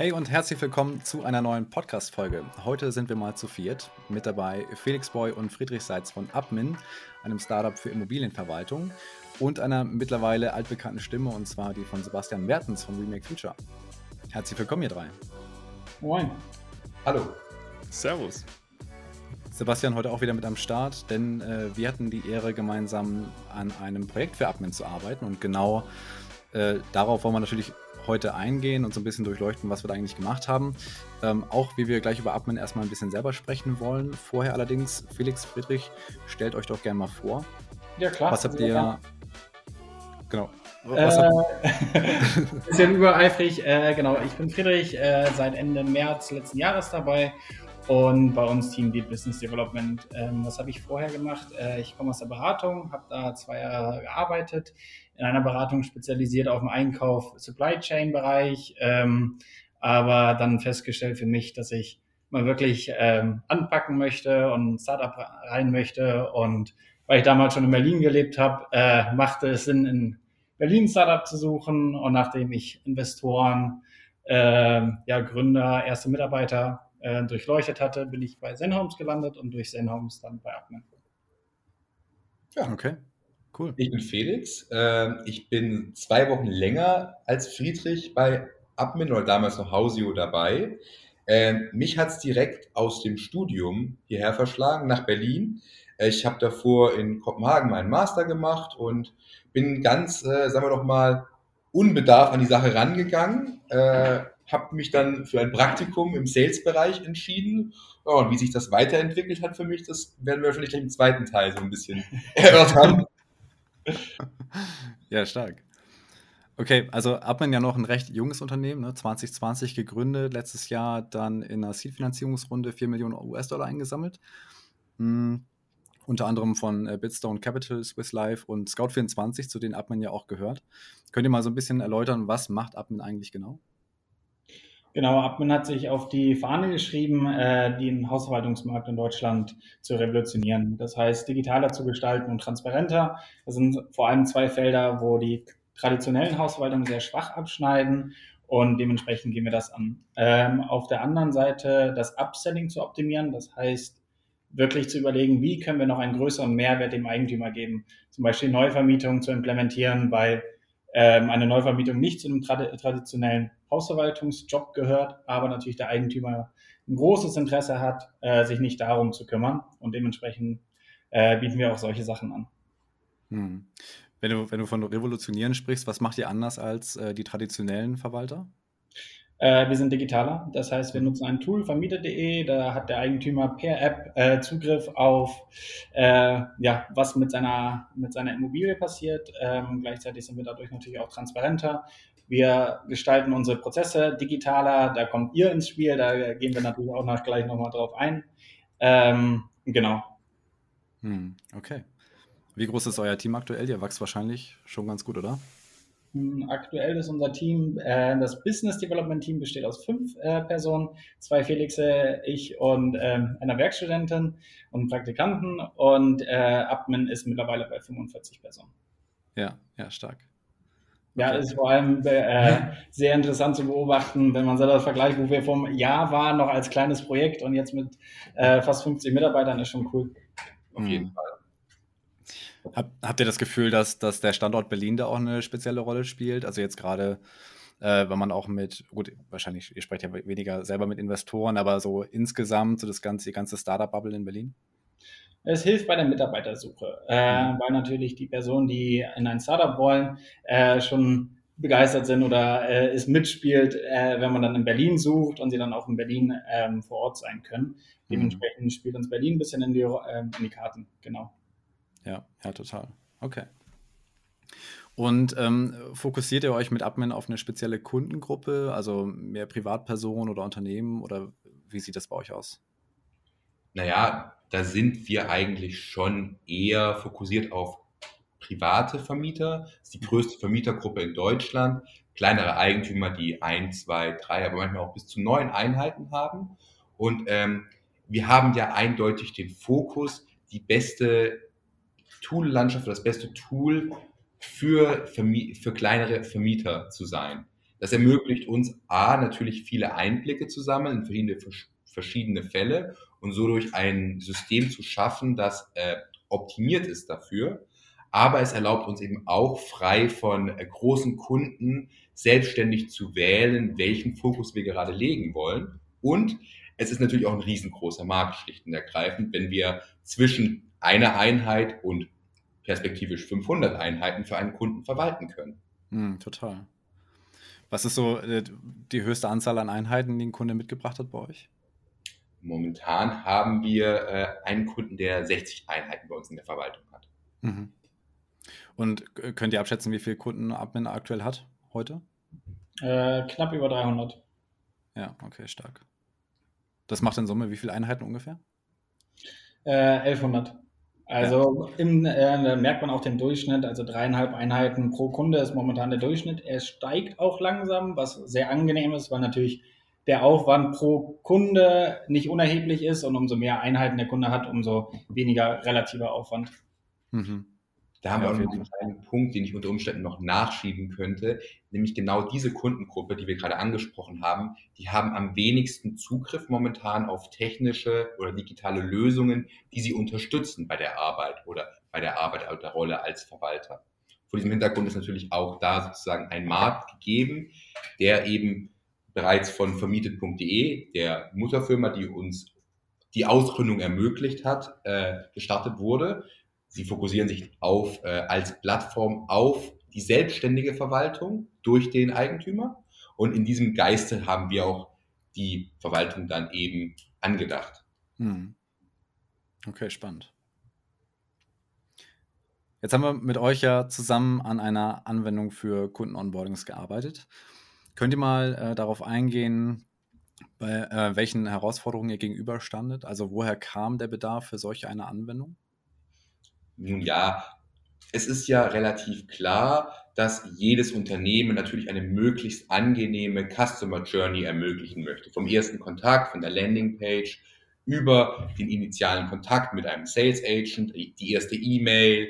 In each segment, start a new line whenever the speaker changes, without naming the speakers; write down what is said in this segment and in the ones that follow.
Hey und herzlich willkommen zu einer neuen Podcast-Folge. Heute sind wir mal zu viert. Mit dabei Felix Boy und Friedrich Seitz von Admin, einem Startup für Immobilienverwaltung und einer mittlerweile altbekannten Stimme, und zwar die von Sebastian Mertens von Remake Future. Herzlich willkommen, ihr drei.
Moin.
Hallo.
Servus. Sebastian heute auch wieder mit am Start, denn äh, wir hatten die Ehre, gemeinsam an einem Projekt für Admin zu arbeiten und genau äh, darauf wollen wir natürlich heute eingehen und so ein bisschen durchleuchten, was wir da eigentlich gemacht haben. Ähm, auch wie wir gleich über Admin erstmal ein bisschen selber sprechen wollen. Vorher allerdings, Felix, Friedrich, stellt euch doch gerne mal vor.
Ja, klar.
Was habt ihr. Ja. Genau.
Was äh, bisschen übereifrig. Äh, genau, ich bin Friedrich, äh, seit Ende März letzten Jahres dabei und bei uns Team Lead Business Development. Ähm, was habe ich vorher gemacht? Äh, ich komme aus der Beratung, habe da zwei Jahre gearbeitet, in einer Beratung spezialisiert auf dem Einkauf, Supply Chain Bereich, ähm, aber dann festgestellt für mich, dass ich mal wirklich ähm, anpacken möchte und Startup rein möchte und weil ich damals schon in Berlin gelebt habe, äh, machte es Sinn, in Berlin Startup zu suchen und nachdem ich Investoren, äh, ja, Gründer, erste Mitarbeiter äh, durchleuchtet hatte, bin ich bei Zenhomes gelandet und durch Zenhomes dann bei Admin.
Ja, okay. Cool. Ich bin Felix. Äh, ich bin zwei Wochen länger als Friedrich bei Admin oder damals noch Hausio dabei. Äh, mich hat es direkt aus dem Studium hierher verschlagen, nach Berlin. Äh, ich habe davor in Kopenhagen meinen Master gemacht und bin ganz, äh, sagen wir doch mal, unbedarf an die Sache rangegangen. Äh, habe mich dann für ein Praktikum im Sales-Bereich entschieden. Ja, und wie sich das weiterentwickelt hat für mich, das werden wir wahrscheinlich gleich im zweiten Teil so ein bisschen erörtern.
Ja, stark. Okay, also Admin ja noch ein recht junges Unternehmen, ne? 2020 gegründet, letztes Jahr dann in einer Seed-Finanzierungsrunde 4 Millionen US-Dollar eingesammelt. Hm, unter anderem von äh, Bitstone Capital, Swiss Life und Scout24, zu denen Admin ja auch gehört. Könnt ihr mal so ein bisschen erläutern, was macht Admin eigentlich genau?
Genau, Admin hat sich auf die Fahne geschrieben, äh, den Hausverwaltungsmarkt in Deutschland zu revolutionieren. Das heißt, digitaler zu gestalten und transparenter. Das sind vor allem zwei Felder, wo die traditionellen Hausverwaltungen sehr schwach abschneiden und dementsprechend gehen wir das an. Ähm, auf der anderen Seite das Upselling zu optimieren, das heißt wirklich zu überlegen, wie können wir noch einen größeren Mehrwert dem Eigentümer geben. Zum Beispiel Neuvermietung zu implementieren, weil ähm, eine Neuvermietung nicht zu einem trad traditionellen Hausverwaltungsjob gehört, aber natürlich der Eigentümer ein großes Interesse hat, äh, sich nicht darum zu kümmern. Und dementsprechend äh, bieten wir auch solche Sachen an.
Hm. Wenn, du, wenn du von Revolutionieren sprichst, was macht ihr anders als äh, die traditionellen Verwalter?
Äh, wir sind digitaler, das heißt, wir nutzen ein Tool, vermieter.de, da hat der Eigentümer per App äh, Zugriff auf, äh, ja, was mit seiner, mit seiner Immobilie passiert. Ähm, gleichzeitig sind wir dadurch natürlich auch transparenter. Wir gestalten unsere Prozesse digitaler, da kommt ihr ins Spiel, da gehen wir natürlich auch noch gleich nochmal drauf ein. Ähm, genau.
Hm, okay. Wie groß ist euer Team aktuell? Ihr wächst wahrscheinlich schon ganz gut, oder?
Hm, aktuell ist unser Team, äh, das Business Development Team besteht aus fünf äh, Personen, zwei Felixe, ich und äh, einer Werkstudentin und Praktikanten und äh, Admin ist mittlerweile bei 45 Personen.
Ja, ja, stark.
Ja, ist vor allem äh, sehr interessant zu beobachten, wenn man selber vergleicht, wo wir vom Jahr waren, noch als kleines Projekt und jetzt mit äh, fast 50 Mitarbeitern, ist schon cool.
Auf jeden mhm. Fall.
Hab, habt ihr das Gefühl, dass, dass der Standort Berlin da auch eine spezielle Rolle spielt? Also jetzt gerade, äh, wenn man auch mit, gut, wahrscheinlich, ihr sprecht ja weniger selber mit Investoren, aber so insgesamt, so das ganze, die ganze Startup-Bubble in Berlin?
Es hilft bei der Mitarbeitersuche, äh, mhm. weil natürlich die Personen, die in ein Startup wollen, äh, schon begeistert sind oder äh, es mitspielt, äh, wenn man dann in Berlin sucht und sie dann auch in Berlin ähm, vor Ort sein können. Mhm. Dementsprechend spielt uns Berlin ein bisschen in die, äh, in die Karten, genau.
Ja, ja, total. Okay. Und ähm, fokussiert ihr euch mit Admin auf eine spezielle Kundengruppe, also mehr Privatpersonen oder Unternehmen oder wie sieht das bei euch aus?
Naja, da sind wir eigentlich schon eher fokussiert auf private Vermieter. Das ist die größte Vermietergruppe in Deutschland. Kleinere Eigentümer, die ein, zwei, drei, aber manchmal auch bis zu neun Einheiten haben. Und ähm, wir haben ja eindeutig den Fokus, die beste Tool-Landschaft, das beste Tool für, für kleinere Vermieter zu sein. Das ermöglicht uns A, natürlich viele Einblicke zu sammeln in verschiedene, verschiedene Fälle und so durch ein System zu schaffen, das äh, optimiert ist dafür. Aber es erlaubt uns eben auch frei von äh, großen Kunden selbstständig zu wählen, welchen Fokus wir gerade legen wollen. Und es ist natürlich auch ein riesengroßer Markt, schlicht und ergreifend, wenn wir zwischen einer Einheit und perspektivisch 500 Einheiten für einen Kunden verwalten können.
Mm, total. Was ist so äh, die höchste Anzahl an Einheiten, die ein Kunde mitgebracht hat bei euch?
Momentan haben wir äh, einen Kunden, der 60 Einheiten bei uns in der Verwaltung hat. Mhm.
Und könnt ihr abschätzen, wie viele Kunden Admin aktuell hat heute?
Äh, knapp über 300.
Ja, okay, stark. Das macht in Summe wie viele Einheiten ungefähr?
Äh, 1100. Also im, äh, merkt man auch den Durchschnitt, also dreieinhalb Einheiten pro Kunde ist momentan der Durchschnitt. Er steigt auch langsam, was sehr angenehm ist, weil natürlich der Aufwand pro Kunde nicht unerheblich ist und umso mehr Einheiten der Kunde hat, umso weniger relativer Aufwand.
Mhm. Da haben ja, wir auch noch einen Punkt, den ich unter Umständen noch nachschieben könnte, nämlich genau diese Kundengruppe, die wir gerade angesprochen haben, die haben am wenigsten Zugriff momentan auf technische oder digitale Lösungen, die sie unterstützen bei der Arbeit oder bei der Arbeit der Rolle als Verwalter. Vor diesem Hintergrund ist natürlich auch da sozusagen ein Markt gegeben, der eben bereits von vermietet.de, der Mutterfirma, die uns die Ausgründung ermöglicht hat, äh, gestartet wurde Sie fokussieren sich auf, äh, als Plattform auf die selbstständige Verwaltung durch den Eigentümer. Und in diesem Geiste haben wir auch die Verwaltung dann eben angedacht. Hm.
Okay, spannend. Jetzt haben wir mit euch ja zusammen an einer Anwendung für Kunden-Onboardings gearbeitet. Könnt ihr mal äh, darauf eingehen, bei äh, welchen Herausforderungen ihr gegenüberstandet? Also woher kam der Bedarf für solche eine Anwendung?
Nun ja, es ist ja relativ klar, dass jedes Unternehmen natürlich eine möglichst angenehme Customer Journey ermöglichen möchte. Vom ersten Kontakt, von der Landingpage über den initialen Kontakt mit einem Sales Agent, die erste E-Mail,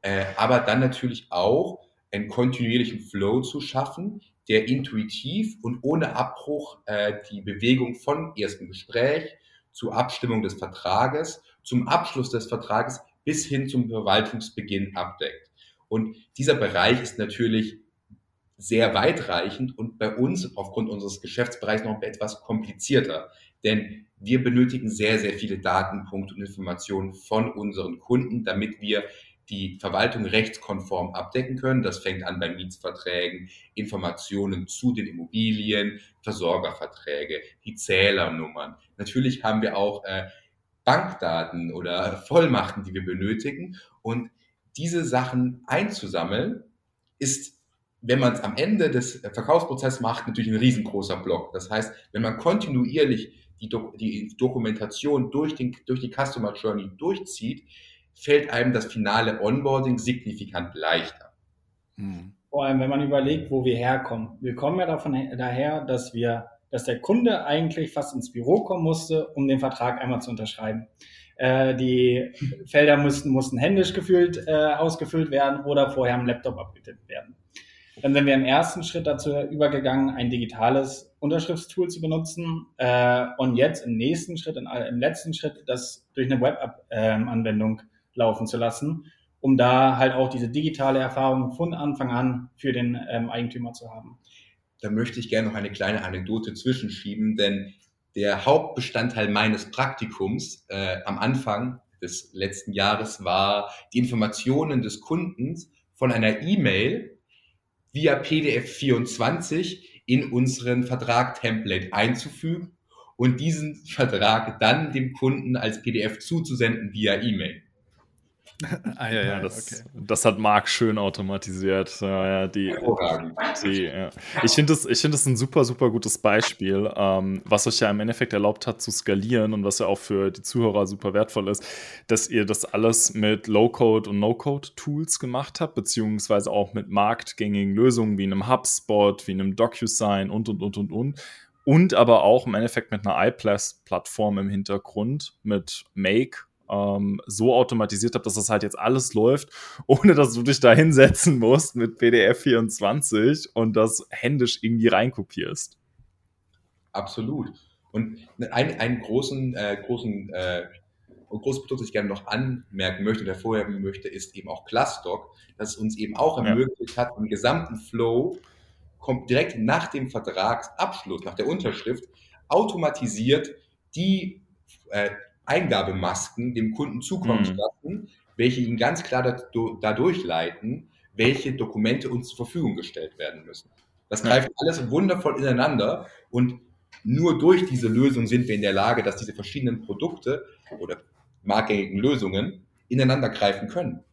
äh, aber dann natürlich auch einen kontinuierlichen Flow zu schaffen, der intuitiv und ohne Abbruch äh, die Bewegung von ersten Gespräch zur Abstimmung des Vertrages, zum Abschluss des Vertrages bis hin zum Verwaltungsbeginn abdeckt. Und dieser Bereich ist natürlich sehr weitreichend und bei uns aufgrund unseres Geschäftsbereichs noch etwas komplizierter. Denn wir benötigen sehr, sehr viele Datenpunkte und Informationen von unseren Kunden, damit wir die Verwaltung rechtskonform abdecken können. Das fängt an bei Mietsverträgen, Informationen zu den Immobilien, Versorgerverträge, die Zählernummern. Natürlich haben wir auch äh, Bankdaten oder Vollmachten, die wir benötigen. Und diese Sachen einzusammeln, ist, wenn man es am Ende des Verkaufsprozesses macht, natürlich ein riesengroßer Block. Das heißt, wenn man kontinuierlich die, Do die Dokumentation durch, den, durch die Customer Journey durchzieht, fällt einem das finale Onboarding signifikant leichter.
Hm. Vor allem, wenn man überlegt, wo wir herkommen. Wir kommen ja davon daher, dass wir dass der Kunde eigentlich fast ins Büro kommen musste, um den Vertrag einmal zu unterschreiben. Äh, die Felder mussten, mussten händisch gefühlt äh, ausgefüllt werden oder vorher am Laptop abgetippt werden. Dann sind wir im ersten Schritt dazu übergegangen, ein digitales Unterschriftstool zu benutzen äh, und jetzt im nächsten Schritt, in, im letzten Schritt, das durch eine Web-Anwendung laufen zu lassen, um da halt auch diese digitale Erfahrung von Anfang an für den ähm, Eigentümer zu haben
da möchte ich gerne noch eine kleine Anekdote zwischenschieben, denn der Hauptbestandteil meines Praktikums äh, am Anfang des letzten Jahres war, die Informationen des Kundens von einer E-Mail via PDF 24 in unseren Vertrag-Template einzufügen und diesen Vertrag dann dem Kunden als PDF zuzusenden via E-Mail
ah, ja, ja, das, okay. das, hat Marc schön automatisiert. Ja, die, die, ja. Ich finde das, find das ein super, super gutes Beispiel, ähm, was euch ja im Endeffekt erlaubt hat zu skalieren und was ja auch für die Zuhörer super wertvoll ist, dass ihr das alles mit Low-Code und No-Code-Tools gemacht habt, beziehungsweise auch mit marktgängigen Lösungen wie einem HubSpot, wie einem DocuSign und, und, und, und, und. Und aber auch im Endeffekt mit einer iPlus-Plattform im Hintergrund, mit Make ähm, so automatisiert habt, dass das halt jetzt alles läuft, ohne dass du dich da hinsetzen musst mit PDF 24 und das händisch irgendwie reinkopierst.
Absolut. Und einen, einen großen, äh, großen äh, großes Produkt, das ich gerne noch anmerken möchte oder hervorheben möchte, ist eben auch Clustock, das uns eben auch ermöglicht hat, im gesamten Flow kommt direkt nach dem Vertragsabschluss, nach der Unterschrift, automatisiert die äh, Eingabemasken dem Kunden zukommen zu mhm. lassen, welche ihn ganz klar dadurch leiten, welche Dokumente uns zur Verfügung gestellt werden müssen. Das greift ja. alles wundervoll ineinander und nur durch diese Lösung sind wir in der Lage, dass diese verschiedenen Produkte oder marktgängigen Lösungen ineinander greifen können.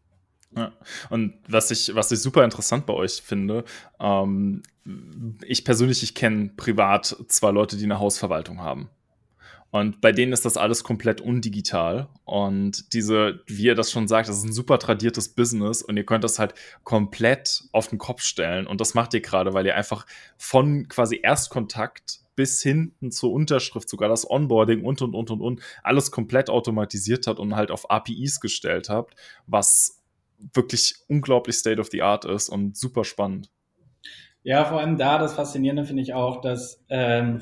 Ja. Und was ich, was ich super interessant bei euch finde, ähm, ich persönlich, ich kenne privat zwei Leute, die eine Hausverwaltung haben. Und bei denen ist das alles komplett undigital. Und diese, wie ihr das schon sagt, das ist ein super tradiertes Business und ihr könnt das halt komplett auf den Kopf stellen. Und das macht ihr gerade, weil ihr einfach von quasi Erstkontakt bis hinten zur Unterschrift, sogar das Onboarding und und und und und, alles komplett automatisiert hat und halt auf APIs gestellt habt, was wirklich unglaublich State of the Art ist und super spannend.
Ja, vor allem da das Faszinierende finde ich auch, dass ähm,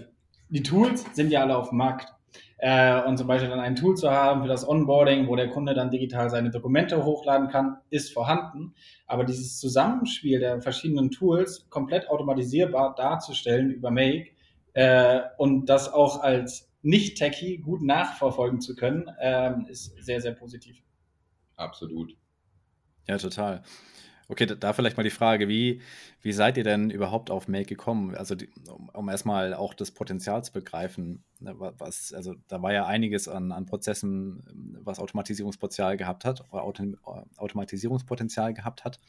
die Tools sind ja alle auf dem Markt. Äh, und zum Beispiel dann ein Tool zu haben für das Onboarding, wo der Kunde dann digital seine Dokumente hochladen kann, ist vorhanden. Aber dieses Zusammenspiel der verschiedenen Tools komplett automatisierbar darzustellen über Make äh, und das auch als Nicht-Techie gut nachverfolgen zu können, ähm, ist sehr, sehr positiv.
Absolut.
Ja, total. Okay, da vielleicht mal die Frage, wie, wie seid ihr denn überhaupt auf Make gekommen? Also, die, um, um, erstmal auch das Potenzial zu begreifen. Ne, was, also, da war ja einiges an, an Prozessen, was Automatisierungspotenzial gehabt hat, oder Auto, Automatisierungspotenzial gehabt hat.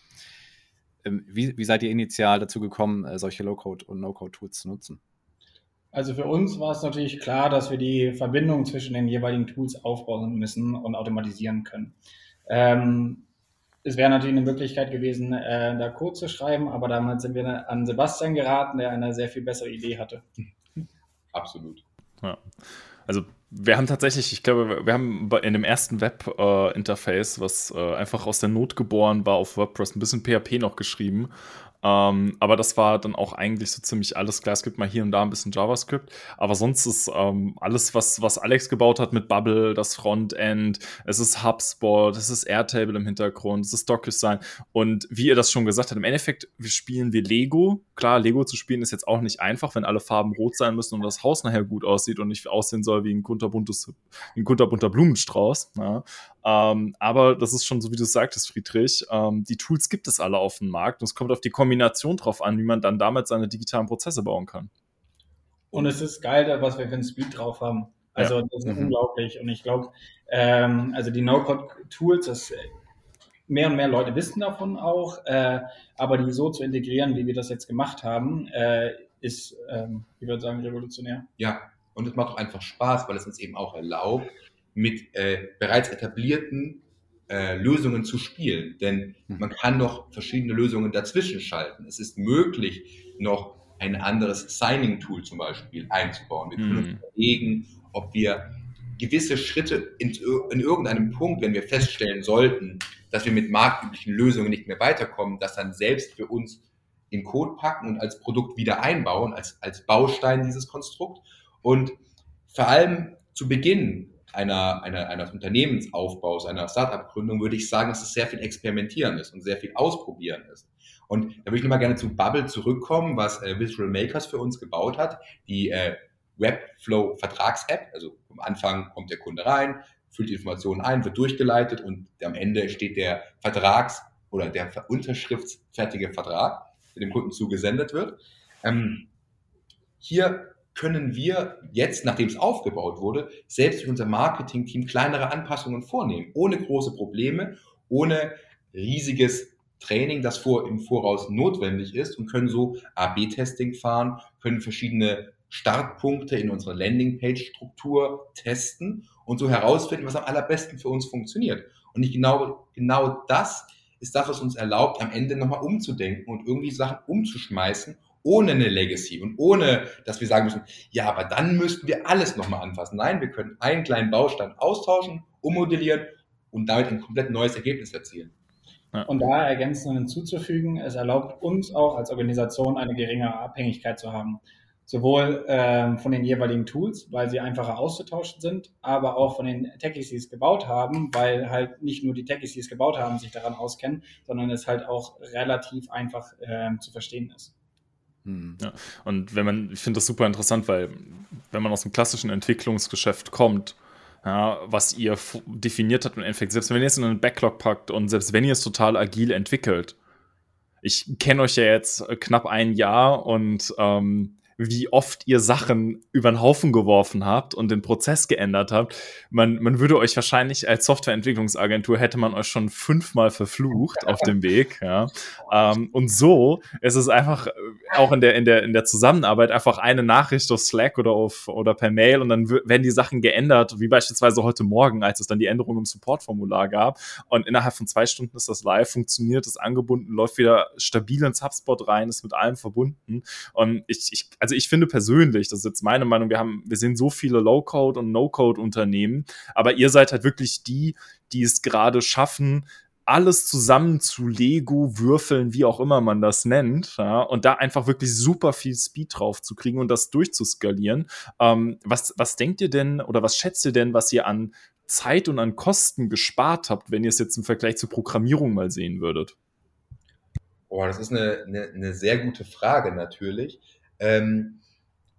Ähm, wie, wie seid ihr initial dazu gekommen, äh, solche Low-Code- und No-Code-Tools zu nutzen?
Also für uns war es natürlich klar, dass wir die Verbindung zwischen den jeweiligen Tools aufbauen müssen und automatisieren können. Ähm, es wäre natürlich eine Möglichkeit gewesen, äh, da Code zu schreiben, aber damals sind wir an Sebastian geraten, der eine sehr viel bessere Idee hatte.
Absolut.
Ja. Also wir haben tatsächlich, ich glaube, wir haben in dem ersten Web-Interface, äh, was äh, einfach aus der Not geboren war auf WordPress, ein bisschen PHP noch geschrieben ähm, aber das war dann auch eigentlich so ziemlich alles klar. Es gibt mal hier und da ein bisschen JavaScript, aber sonst ist ähm, alles, was, was Alex gebaut hat mit Bubble, das Frontend, es ist HubSpot, es ist Airtable im Hintergrund, es ist DocuSign und wie ihr das schon gesagt habt, im Endeffekt spielen wir Lego. Klar, Lego zu spielen ist jetzt auch nicht einfach, wenn alle Farben rot sein müssen und das Haus nachher gut aussieht und nicht aussehen soll wie ein kunterbuntes, ein kunterbunter Blumenstrauß. Ja. Ähm, aber das ist schon so, wie du sagtest, Friedrich. Ähm, die Tools gibt es alle auf dem Markt und es kommt auf die Kombination drauf an, wie man dann damit seine digitalen Prozesse bauen kann.
Und es ist geil, was wir für einen Speed drauf haben. Also ja. das ist mhm. unglaublich. Und ich glaube, ähm, also die No-Code-Tools, das mehr und mehr Leute wissen davon auch, äh, aber die so zu integrieren, wie wir das jetzt gemacht haben, äh, ist, ähm, ich würde sagen, revolutionär.
Ja, und es macht auch einfach Spaß, weil es uns eben auch erlaubt, mit äh, bereits etablierten äh, Lösungen zu spielen. Denn hm. man kann noch verschiedene Lösungen dazwischen schalten. Es ist möglich, noch ein anderes Signing-Tool zum Beispiel einzubauen. Wir können uns hm. überlegen, ob wir gewisse Schritte in, in, irgendeinem Punkt, wenn wir feststellen sollten, dass wir mit marktüblichen Lösungen nicht mehr weiterkommen, das dann selbst für uns in Code packen und als Produkt wieder einbauen, als, als Baustein dieses Konstrukt. Und vor allem zu Beginn einer, einer, eines Unternehmensaufbaus, einer Startup-Gründung, würde ich sagen, dass es sehr viel Experimentieren ist und sehr viel Ausprobieren ist. Und da würde ich nochmal gerne zu Bubble zurückkommen, was äh, Visual Makers für uns gebaut hat, die äh, Webflow Vertrags-App. Also am Anfang kommt der Kunde rein, füllt die Informationen ein, wird durchgeleitet und am Ende steht der Vertrags- oder der unterschriftsfertige Vertrag, der dem Kunden zugesendet wird. Ähm, hier können wir jetzt, nachdem es aufgebaut wurde, selbst für unser Marketing-Team kleinere Anpassungen vornehmen, ohne große Probleme, ohne riesiges Training, das vor, im Voraus notwendig ist und können so A-B-Testing fahren, können verschiedene Startpunkte in unserer Landingpage-Struktur testen und so herausfinden, was am allerbesten für uns funktioniert. Und nicht genau, genau das ist das, was uns erlaubt, am Ende nochmal umzudenken und irgendwie Sachen umzuschmeißen ohne eine Legacy und ohne, dass wir sagen müssen, ja, aber dann müssten wir alles nochmal anfassen. Nein, wir können einen kleinen Baustein austauschen, ummodellieren und damit ein komplett neues Ergebnis erzielen.
Und da ergänzend hinzuzufügen, es erlaubt uns auch als Organisation eine geringere Abhängigkeit zu haben. Sowohl ähm, von den jeweiligen Tools, weil sie einfacher auszutauschen sind, aber auch von den Techies, die es gebaut haben, weil halt nicht nur die Techies, die es gebaut haben, sich daran auskennen, sondern es halt auch relativ einfach ähm, zu verstehen ist.
Hm. Ja. Und wenn man, ich finde das super interessant, weil wenn man aus dem klassischen Entwicklungsgeschäft kommt, ja, was ihr definiert habt im Endeffekt, selbst wenn ihr es in einen Backlog packt und selbst wenn ihr es total agil entwickelt, ich kenne euch ja jetzt knapp ein Jahr und ähm, wie oft ihr Sachen über den Haufen geworfen habt und den Prozess geändert habt. Man, man würde euch wahrscheinlich als Softwareentwicklungsagentur hätte man euch schon fünfmal verflucht auf dem Weg. Ja. Ähm, und so ist es einfach äh, auch in der, in der, in der Zusammenarbeit einfach eine Nachricht auf Slack oder auf oder per Mail und dann werden die Sachen geändert, wie beispielsweise heute Morgen, als es dann die Änderung im Supportformular gab. Und innerhalb von zwei Stunden ist das live, funktioniert, ist angebunden, läuft wieder stabil ins HubSpot rein, ist mit allem verbunden. Und ich, ich also ich finde persönlich, das ist jetzt meine Meinung, wir haben, wir sehen so viele Low-Code und No-Code-Unternehmen, aber ihr seid halt wirklich die, die es gerade schaffen, alles zusammen zu Lego würfeln, wie auch immer man das nennt, ja, und da einfach wirklich super viel Speed drauf zu kriegen und das durchzuskalieren. Ähm, was, was denkt ihr denn oder was schätzt ihr denn, was ihr an Zeit und an Kosten gespart habt, wenn ihr es jetzt im Vergleich zur Programmierung mal sehen würdet?
Boah, das ist eine, eine, eine sehr gute Frage natürlich. Ähm,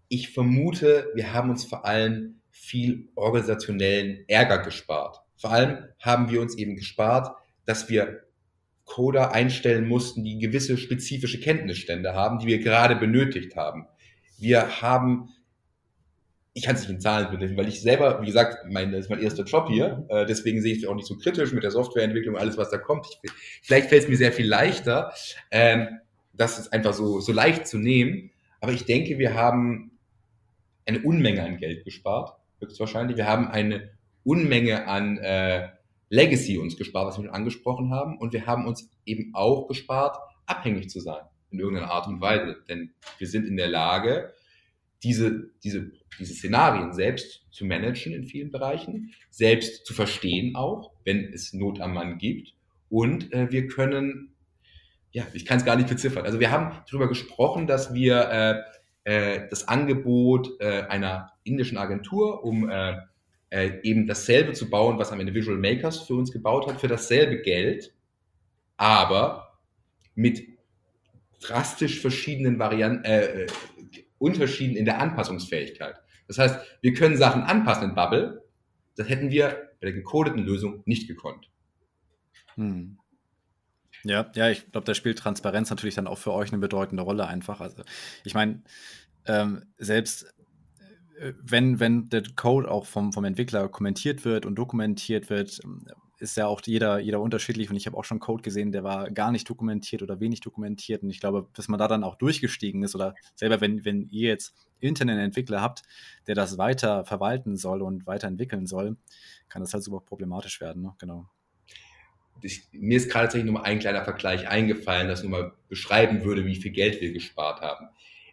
ich vermute, wir haben uns vor allem viel organisationellen Ärger gespart. Vor allem haben wir uns eben gespart, dass wir Coder einstellen mussten, die gewisse spezifische Kenntnisstände haben, die wir gerade benötigt haben. Wir haben, ich kann es nicht in Zahlen benennen, weil ich selber, wie gesagt, mein, das ist mein erster Job hier, äh, deswegen sehe ich es auch nicht so kritisch mit der Softwareentwicklung, alles was da kommt. Ich, vielleicht fällt es mir sehr viel leichter, ähm, das ist einfach so, so leicht zu nehmen. Aber ich denke, wir haben eine Unmenge an Geld gespart, höchstwahrscheinlich. Wir haben eine Unmenge an äh, Legacy uns gespart, was wir schon angesprochen haben. Und wir haben uns eben auch gespart, abhängig zu sein in irgendeiner Art und Weise. Denn wir sind in der Lage, diese, diese, diese Szenarien selbst zu managen in vielen Bereichen, selbst zu verstehen auch, wenn es Not am Mann gibt. Und äh, wir können ja, ich kann es gar nicht beziffern. Also wir haben darüber gesprochen, dass wir äh, äh, das Angebot äh, einer indischen Agentur, um äh, äh, eben dasselbe zu bauen, was am Ende Visual Makers für uns gebaut hat, für dasselbe Geld, aber mit drastisch verschiedenen Varianten, äh, äh, Unterschieden in der Anpassungsfähigkeit. Das heißt, wir können Sachen anpassen in Bubble, das hätten wir bei der gecodeten Lösung nicht gekonnt.
Hm. Ja, ja, ich glaube, da spielt Transparenz natürlich dann auch für euch eine bedeutende Rolle einfach. Also ich meine, ähm, selbst äh, wenn, wenn der Code auch vom, vom Entwickler kommentiert wird und dokumentiert wird, ähm, ist ja auch jeder, jeder unterschiedlich und ich habe auch schon Code gesehen, der war gar nicht dokumentiert oder wenig dokumentiert und ich glaube, dass man da dann auch durchgestiegen ist oder selber, wenn, wenn ihr jetzt internen Entwickler habt, der das weiter verwalten soll und weiterentwickeln soll, kann das halt super problematisch werden, ne? genau
ich, mir ist gerade tatsächlich nur mal ein kleiner Vergleich eingefallen, das nur mal beschreiben würde, wie viel Geld wir gespart haben.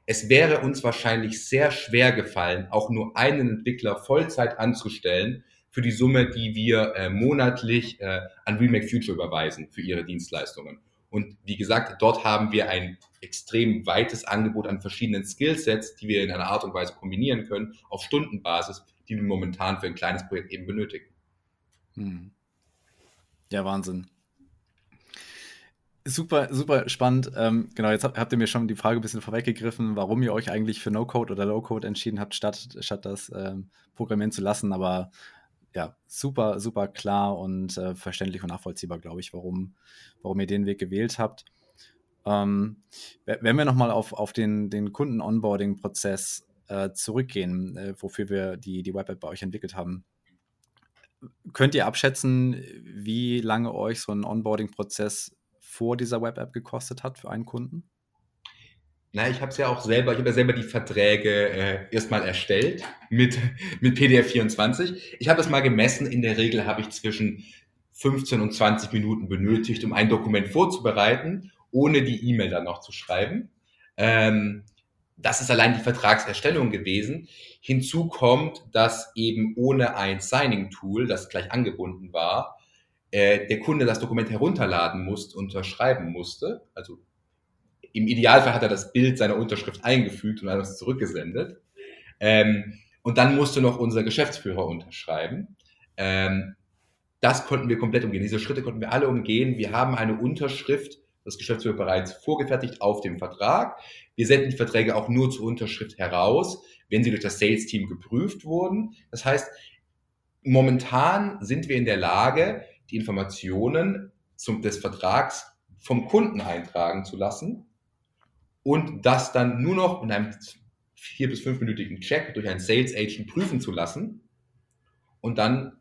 Es wäre uns wahrscheinlich sehr schwer gefallen, auch nur einen Entwickler Vollzeit anzustellen für die Summe, die wir äh, monatlich äh, an Remake Future überweisen für ihre Dienstleistungen. Und wie gesagt, dort haben wir ein extrem weites Angebot an verschiedenen Skillsets, die wir in einer Art und Weise kombinieren können, auf Stundenbasis, die wir momentan für ein kleines Projekt eben benötigen. Hm.
Ja, Wahnsinn. Super, super spannend. Ähm, genau, jetzt habt, ihr mir schon die Frage ein bisschen vorweggegriffen, warum ihr euch eigentlich für No-Code oder Low-Code entschieden habt, statt, statt das ähm, programmieren zu lassen. Aber ja, super, super klar und äh, verständlich und nachvollziehbar, glaube ich, warum, warum ihr den Weg gewählt habt. Ähm, wenn wir nochmal auf, auf den, den Kunden-Onboarding-Prozess äh, zurückgehen, äh, wofür wir die, die Web-App bei euch entwickelt haben, Könnt ihr abschätzen, wie lange euch so ein Onboarding-Prozess vor dieser Web-App gekostet hat für einen Kunden?
Na, ich habe es ja auch selber, ich habe ja selber die Verträge äh, erstmal erstellt mit, mit PDF 24. Ich habe es mal gemessen, in der Regel habe ich zwischen 15 und 20 Minuten benötigt, um ein Dokument vorzubereiten, ohne die E-Mail dann noch zu schreiben. Ähm, das ist allein die Vertragserstellung gewesen. Hinzu kommt, dass eben ohne ein Signing-Tool, das gleich angebunden war, äh, der Kunde das Dokument herunterladen musste, unterschreiben musste. Also im Idealfall hat er das Bild seiner Unterschrift eingefügt und dann es zurückgesendet. Ähm, und dann musste noch unser Geschäftsführer unterschreiben. Ähm, das konnten wir komplett umgehen. Diese Schritte konnten wir alle umgehen. Wir haben eine Unterschrift das Geschäftsführer bereits vorgefertigt auf dem Vertrag. Wir senden die Verträge auch nur zur Unterschrift heraus, wenn sie durch das Sales-Team geprüft wurden. Das heißt, momentan sind wir in der Lage, die Informationen zum, des Vertrags vom Kunden eintragen zu lassen und das dann nur noch in einem vier- bis fünfminütigen Check durch einen Sales Agent prüfen zu lassen. Und dann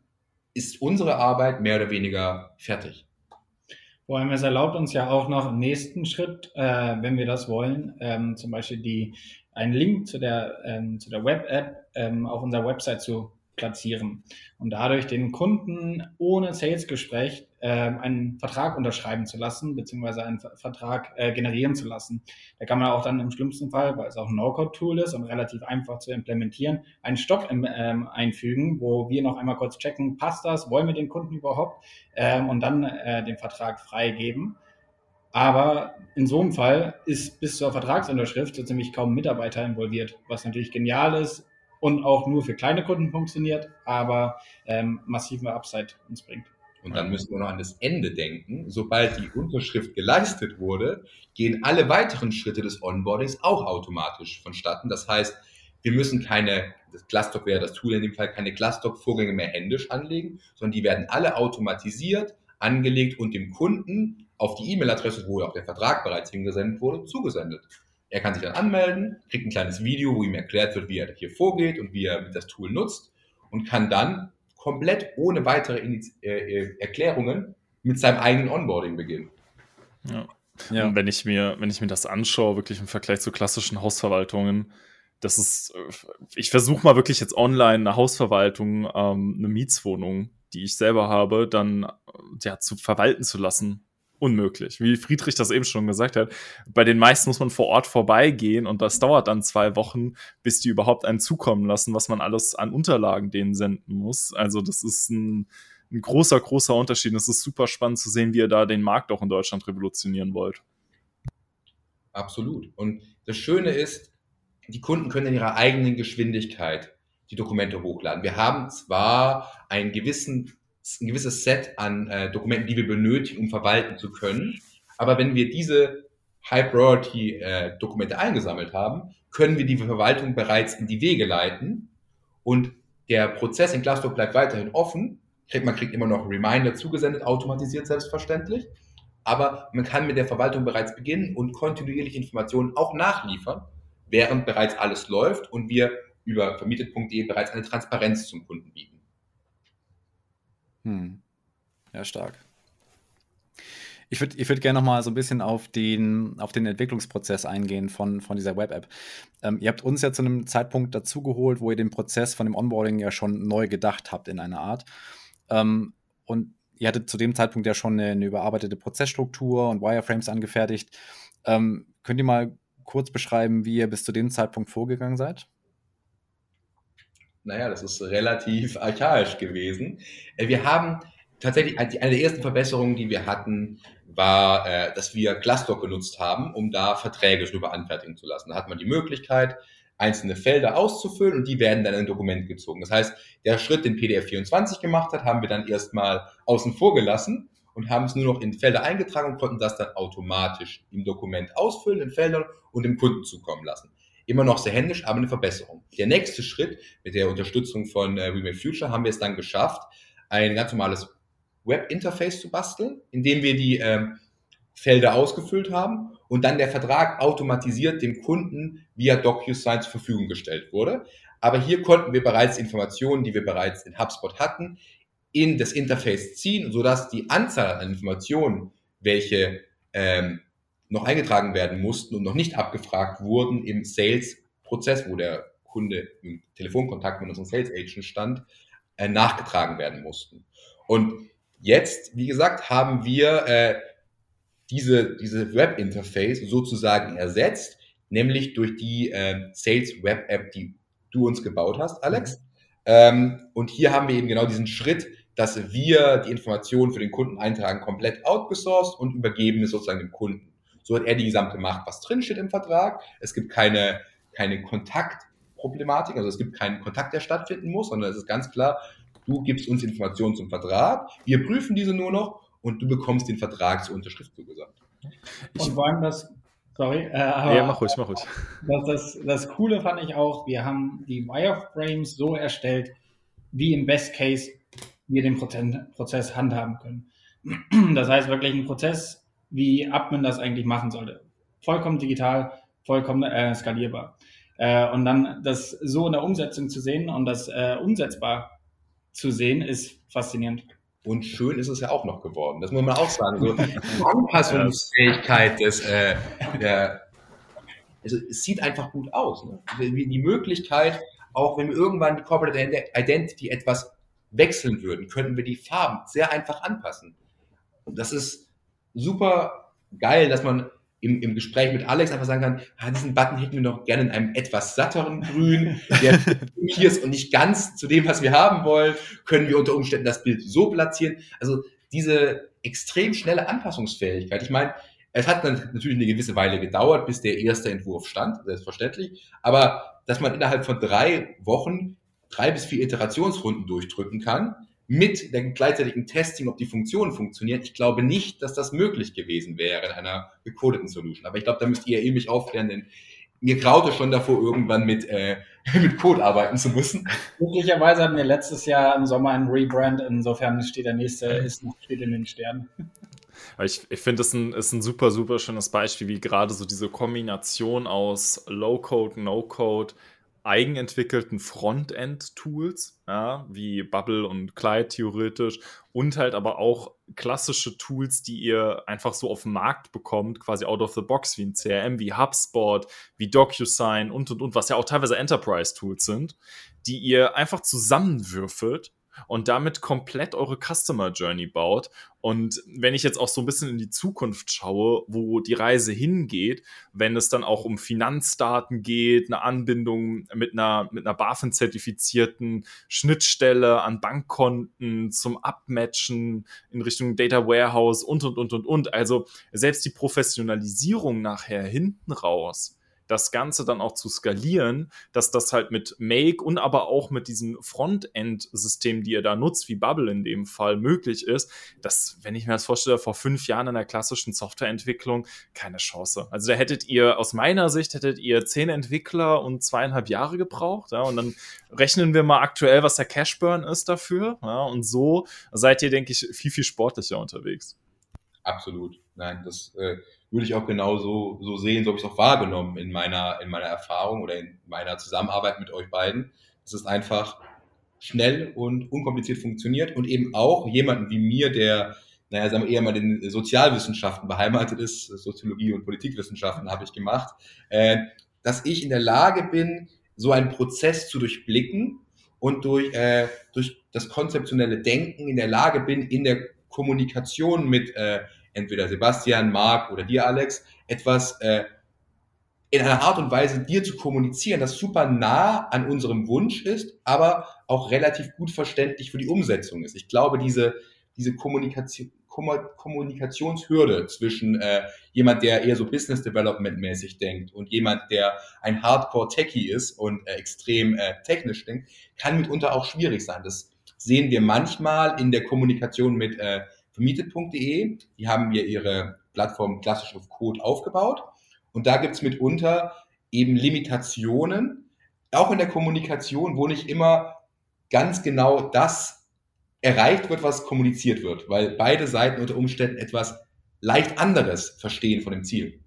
ist unsere Arbeit mehr oder weniger fertig.
Vor allem, es erlaubt uns ja auch noch einen nächsten Schritt, äh, wenn wir das wollen, ähm, zum Beispiel die, einen Link zu der, ähm, zu der Web-App ähm, auf unserer Website zu platzieren und dadurch den Kunden ohne Sales-Gespräch äh, einen Vertrag unterschreiben zu lassen, beziehungsweise einen Vertrag äh, generieren zu lassen. Da kann man auch dann im schlimmsten Fall, weil es auch ein No-Code-Tool ist und relativ einfach zu implementieren, einen Stopp im, ähm, einfügen, wo wir noch einmal kurz checken, passt das, wollen wir den Kunden überhaupt ähm, und dann äh, den Vertrag freigeben. Aber in so einem Fall ist bis zur Vertragsunterschrift so ziemlich kaum Mitarbeiter involviert, was natürlich genial ist, und auch nur für kleine Kunden funktioniert, aber ähm, massiven Upside uns bringt.
Und dann müssen wir noch an das Ende denken. Sobald die Unterschrift geleistet wurde, gehen alle weiteren Schritte des Onboardings auch automatisch vonstatten. Das heißt, wir müssen keine, das Glassdoc wäre das Tool in dem Fall, keine Glassdoc-Vorgänge mehr händisch anlegen, sondern die werden alle automatisiert angelegt und dem Kunden auf die E-Mail-Adresse, wo auch der Vertrag bereits hingesendet wurde, zugesendet. Er kann sich dann anmelden, kriegt ein kleines Video, wo ihm erklärt wird, wie er hier vorgeht und wie er das Tool nutzt und kann dann komplett ohne weitere Iniz äh, äh, Erklärungen mit seinem eigenen Onboarding beginnen.
Ja. ja. Und wenn ich mir, wenn ich mir das anschaue, wirklich im Vergleich zu klassischen Hausverwaltungen, das ist, äh, ich versuche mal wirklich jetzt online eine Hausverwaltung, ähm, eine Mietswohnung, die ich selber habe, dann äh, ja, zu verwalten zu lassen unmöglich. Wie Friedrich das eben schon gesagt hat, bei den meisten muss man vor Ort vorbeigehen und das dauert dann zwei Wochen, bis die überhaupt einen zukommen lassen, was man alles an Unterlagen denen senden muss. Also das ist ein, ein großer, großer Unterschied. Und es ist super spannend zu sehen, wie ihr da den Markt auch in Deutschland revolutionieren wollt.
Absolut. Und das Schöne ist, die Kunden können in ihrer eigenen Geschwindigkeit die Dokumente hochladen. Wir haben zwar einen gewissen ein gewisses Set an äh, Dokumenten, die wir benötigen, um verwalten zu können. Aber wenn wir diese High-Priority-Dokumente äh, eingesammelt haben, können wir die Verwaltung bereits in die Wege leiten und der Prozess in Glassdoor bleibt weiterhin offen. Man kriegt immer noch Reminder zugesendet, automatisiert selbstverständlich. Aber man kann mit der Verwaltung bereits beginnen und kontinuierlich Informationen auch nachliefern, während bereits alles läuft und wir über vermietet.de bereits eine Transparenz zum Kunden bieten.
Hm. Ja, stark. Ich würde ich würd gerne noch mal so ein bisschen auf den, auf den Entwicklungsprozess eingehen von, von dieser Web-App. Ähm, ihr habt uns ja zu einem Zeitpunkt dazugeholt, wo ihr den Prozess von dem Onboarding ja schon neu gedacht habt in einer Art. Ähm, und ihr hattet zu dem Zeitpunkt ja schon eine, eine überarbeitete Prozessstruktur und Wireframes angefertigt. Ähm, könnt ihr mal kurz beschreiben, wie ihr bis zu dem Zeitpunkt vorgegangen seid?
Naja, das ist relativ archaisch gewesen. Äh, wir haben tatsächlich, eine der ersten Verbesserungen, die wir hatten, war, äh, dass wir Glassdoor genutzt haben, um da Verträge drüber anfertigen zu lassen. Da hat man die Möglichkeit, einzelne Felder auszufüllen und die werden dann in ein Dokument gezogen. Das heißt, der Schritt, den PDF 24 gemacht hat, haben wir dann erstmal außen vor gelassen und haben es nur noch in Felder eingetragen und konnten das dann automatisch im Dokument ausfüllen in Feldern und dem Kunden zukommen lassen immer noch sehr händisch, aber eine Verbesserung. Der nächste Schritt mit der Unterstützung von äh, We Future haben wir es dann geschafft, ein ganz normales Web-Interface zu basteln, in dem wir die ähm, Felder ausgefüllt haben und dann der Vertrag automatisiert dem Kunden via DocuSign zur Verfügung gestellt wurde. Aber hier konnten wir bereits Informationen, die wir bereits in HubSpot hatten, in das Interface ziehen, sodass die Anzahl an Informationen, welche ähm, noch eingetragen werden mussten und noch nicht abgefragt wurden im Sales-Prozess, wo der Kunde im Telefonkontakt mit unserem Sales Agent stand, äh, nachgetragen werden mussten. Und jetzt, wie gesagt, haben wir äh, diese, diese Web-Interface sozusagen ersetzt, nämlich durch die äh, Sales Web App, die du uns gebaut hast, Alex. Mhm. Ähm, und hier haben wir eben genau diesen Schritt, dass wir die Informationen für den Kunden eintragen, komplett outgesourced und übergeben es sozusagen dem Kunden. So hat er die gesamte Macht, was drinsteht im Vertrag. Es gibt keine, keine Kontaktproblematik, also es gibt keinen Kontakt, der stattfinden muss, sondern es ist ganz klar, du gibst uns Informationen zum Vertrag, wir prüfen diese nur noch und du bekommst den Vertrag zur Unterschrift zugesagt.
Ich und vor das, sorry,
äh, aber ja, mach ruhig, mach ruhig.
Das, das, das Coole fand ich auch, wir haben die Wireframes so erstellt, wie im Best Case wir den Prozess handhaben können. Das heißt wirklich ein Prozess, wie Admin das eigentlich machen sollte. Vollkommen digital, vollkommen äh, skalierbar. Äh, und dann das so in der Umsetzung zu sehen und das äh, umsetzbar zu sehen, ist faszinierend.
Und schön ist es ja auch noch geworden. Das muss man auch sagen. So die Anpassungsfähigkeit des, äh, der, also es sieht einfach gut aus. Ne? Die Möglichkeit, auch wenn wir irgendwann die Corporate Identity etwas wechseln würden, könnten wir die Farben sehr einfach anpassen. Und das ist super geil, dass man im, im Gespräch mit Alex einfach sagen kann, ah, diesen Button hätten wir noch gerne in einem etwas satteren Grün, der hier ist und nicht ganz zu dem, was wir haben wollen, können wir unter Umständen das Bild so platzieren. Also diese extrem schnelle Anpassungsfähigkeit. Ich meine, es hat dann natürlich eine gewisse Weile gedauert, bis der erste Entwurf stand, selbstverständlich. Aber dass man innerhalb von drei Wochen drei bis vier Iterationsrunden durchdrücken kann, mit dem gleichzeitigen Testing, ob die Funktionen funktionieren. Ich glaube nicht, dass das möglich gewesen wäre in einer gecodeten Solution. Aber ich glaube, da müsst ihr eh mich aufklären, denn mir graute schon davor, irgendwann mit, äh, mit Code arbeiten zu müssen.
Möglicherweise hatten wir letztes Jahr im Sommer einen Rebrand, insofern steht der nächste, ist noch steht in den Sternen.
Ich, ich finde, es ein, ist ein super, super schönes Beispiel, wie gerade so diese Kombination aus Low-Code, No-Code, eigenentwickelten Frontend-Tools, ja, wie Bubble und Clyde theoretisch, und halt aber auch klassische Tools, die ihr einfach so auf dem Markt bekommt, quasi out of the box, wie ein CRM, wie HubSpot, wie DocuSign und und und, was ja auch teilweise Enterprise-Tools sind, die ihr einfach zusammenwürfelt und damit komplett eure Customer Journey baut. Und wenn ich jetzt auch so ein bisschen in die Zukunft schaue, wo die Reise hingeht, wenn es dann auch um Finanzdaten geht, eine Anbindung mit einer, mit einer BaFin-zertifizierten Schnittstelle an Bankkonten zum Abmatchen in Richtung Data Warehouse und, und, und, und, und. Also selbst die Professionalisierung nachher hinten raus das Ganze dann auch zu skalieren, dass das halt mit Make und aber auch mit diesem Frontend-System, die ihr da nutzt, wie Bubble in dem Fall, möglich ist, dass, wenn ich mir das vorstelle, vor fünf Jahren in der klassischen Softwareentwicklung keine Chance. Also da hättet ihr, aus meiner Sicht, hättet ihr zehn Entwickler und zweieinhalb Jahre gebraucht, ja, und dann rechnen wir mal aktuell, was der Cashburn ist dafür, ja, und so seid ihr, denke ich, viel, viel sportlicher unterwegs.
Absolut. Nein, das äh, würde ich auch genauso so sehen, so habe ich es auch wahrgenommen in meiner, in meiner Erfahrung oder in meiner Zusammenarbeit mit euch beiden. Es ist einfach schnell und unkompliziert funktioniert und eben auch jemanden wie mir, der, naja, sagen wir eher mal in Sozialwissenschaften beheimatet ist, Soziologie und Politikwissenschaften habe ich gemacht, äh, dass ich in der Lage bin, so einen Prozess zu durchblicken und durch, äh, durch das konzeptionelle Denken in der Lage bin, in der Kommunikation mit äh, entweder Sebastian, Marc oder dir, Alex, etwas äh, in einer Art und Weise dir zu kommunizieren, das super nah an unserem Wunsch ist, aber auch relativ gut verständlich für die Umsetzung ist. Ich glaube, diese, diese Kommunikation, Kommunikationshürde zwischen äh, jemand, der eher so Business Development mäßig denkt und jemand, der ein Hardcore Techie ist und äh, extrem äh, technisch denkt, kann mitunter auch schwierig sein. Das sehen wir manchmal in der Kommunikation mit äh, vermietet.de. Die haben wir ihre Plattform klassisch auf Code aufgebaut. Und da gibt es mitunter eben Limitationen, auch in der Kommunikation, wo nicht immer ganz genau das erreicht wird, was kommuniziert wird, weil beide Seiten unter Umständen etwas leicht anderes verstehen von dem Ziel.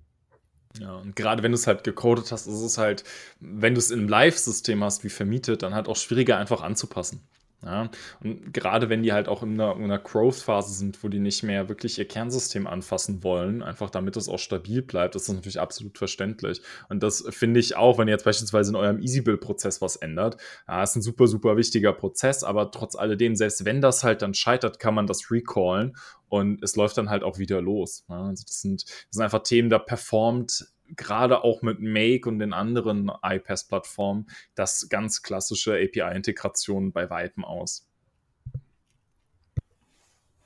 Ja, und gerade wenn du es halt gecodet hast, ist es halt, wenn du es im Live-System hast, wie vermietet, dann halt auch schwieriger einfach anzupassen. Ja, und gerade wenn die halt auch in einer, in einer Growth-Phase sind, wo die nicht mehr wirklich ihr Kernsystem anfassen wollen, einfach damit es auch stabil bleibt, ist das natürlich absolut verständlich. Und das finde ich auch, wenn ihr jetzt beispielsweise in eurem Easy-Build-Prozess was ändert, ja, ist ein super, super wichtiger Prozess, aber trotz alledem, selbst wenn das halt dann scheitert, kann man das recallen und es läuft dann halt auch wieder los. Ne? Also das, sind, das sind einfach Themen, da performt gerade auch mit Make und den anderen iPaaS-Plattformen das ganz klassische API-Integration bei Weitem aus.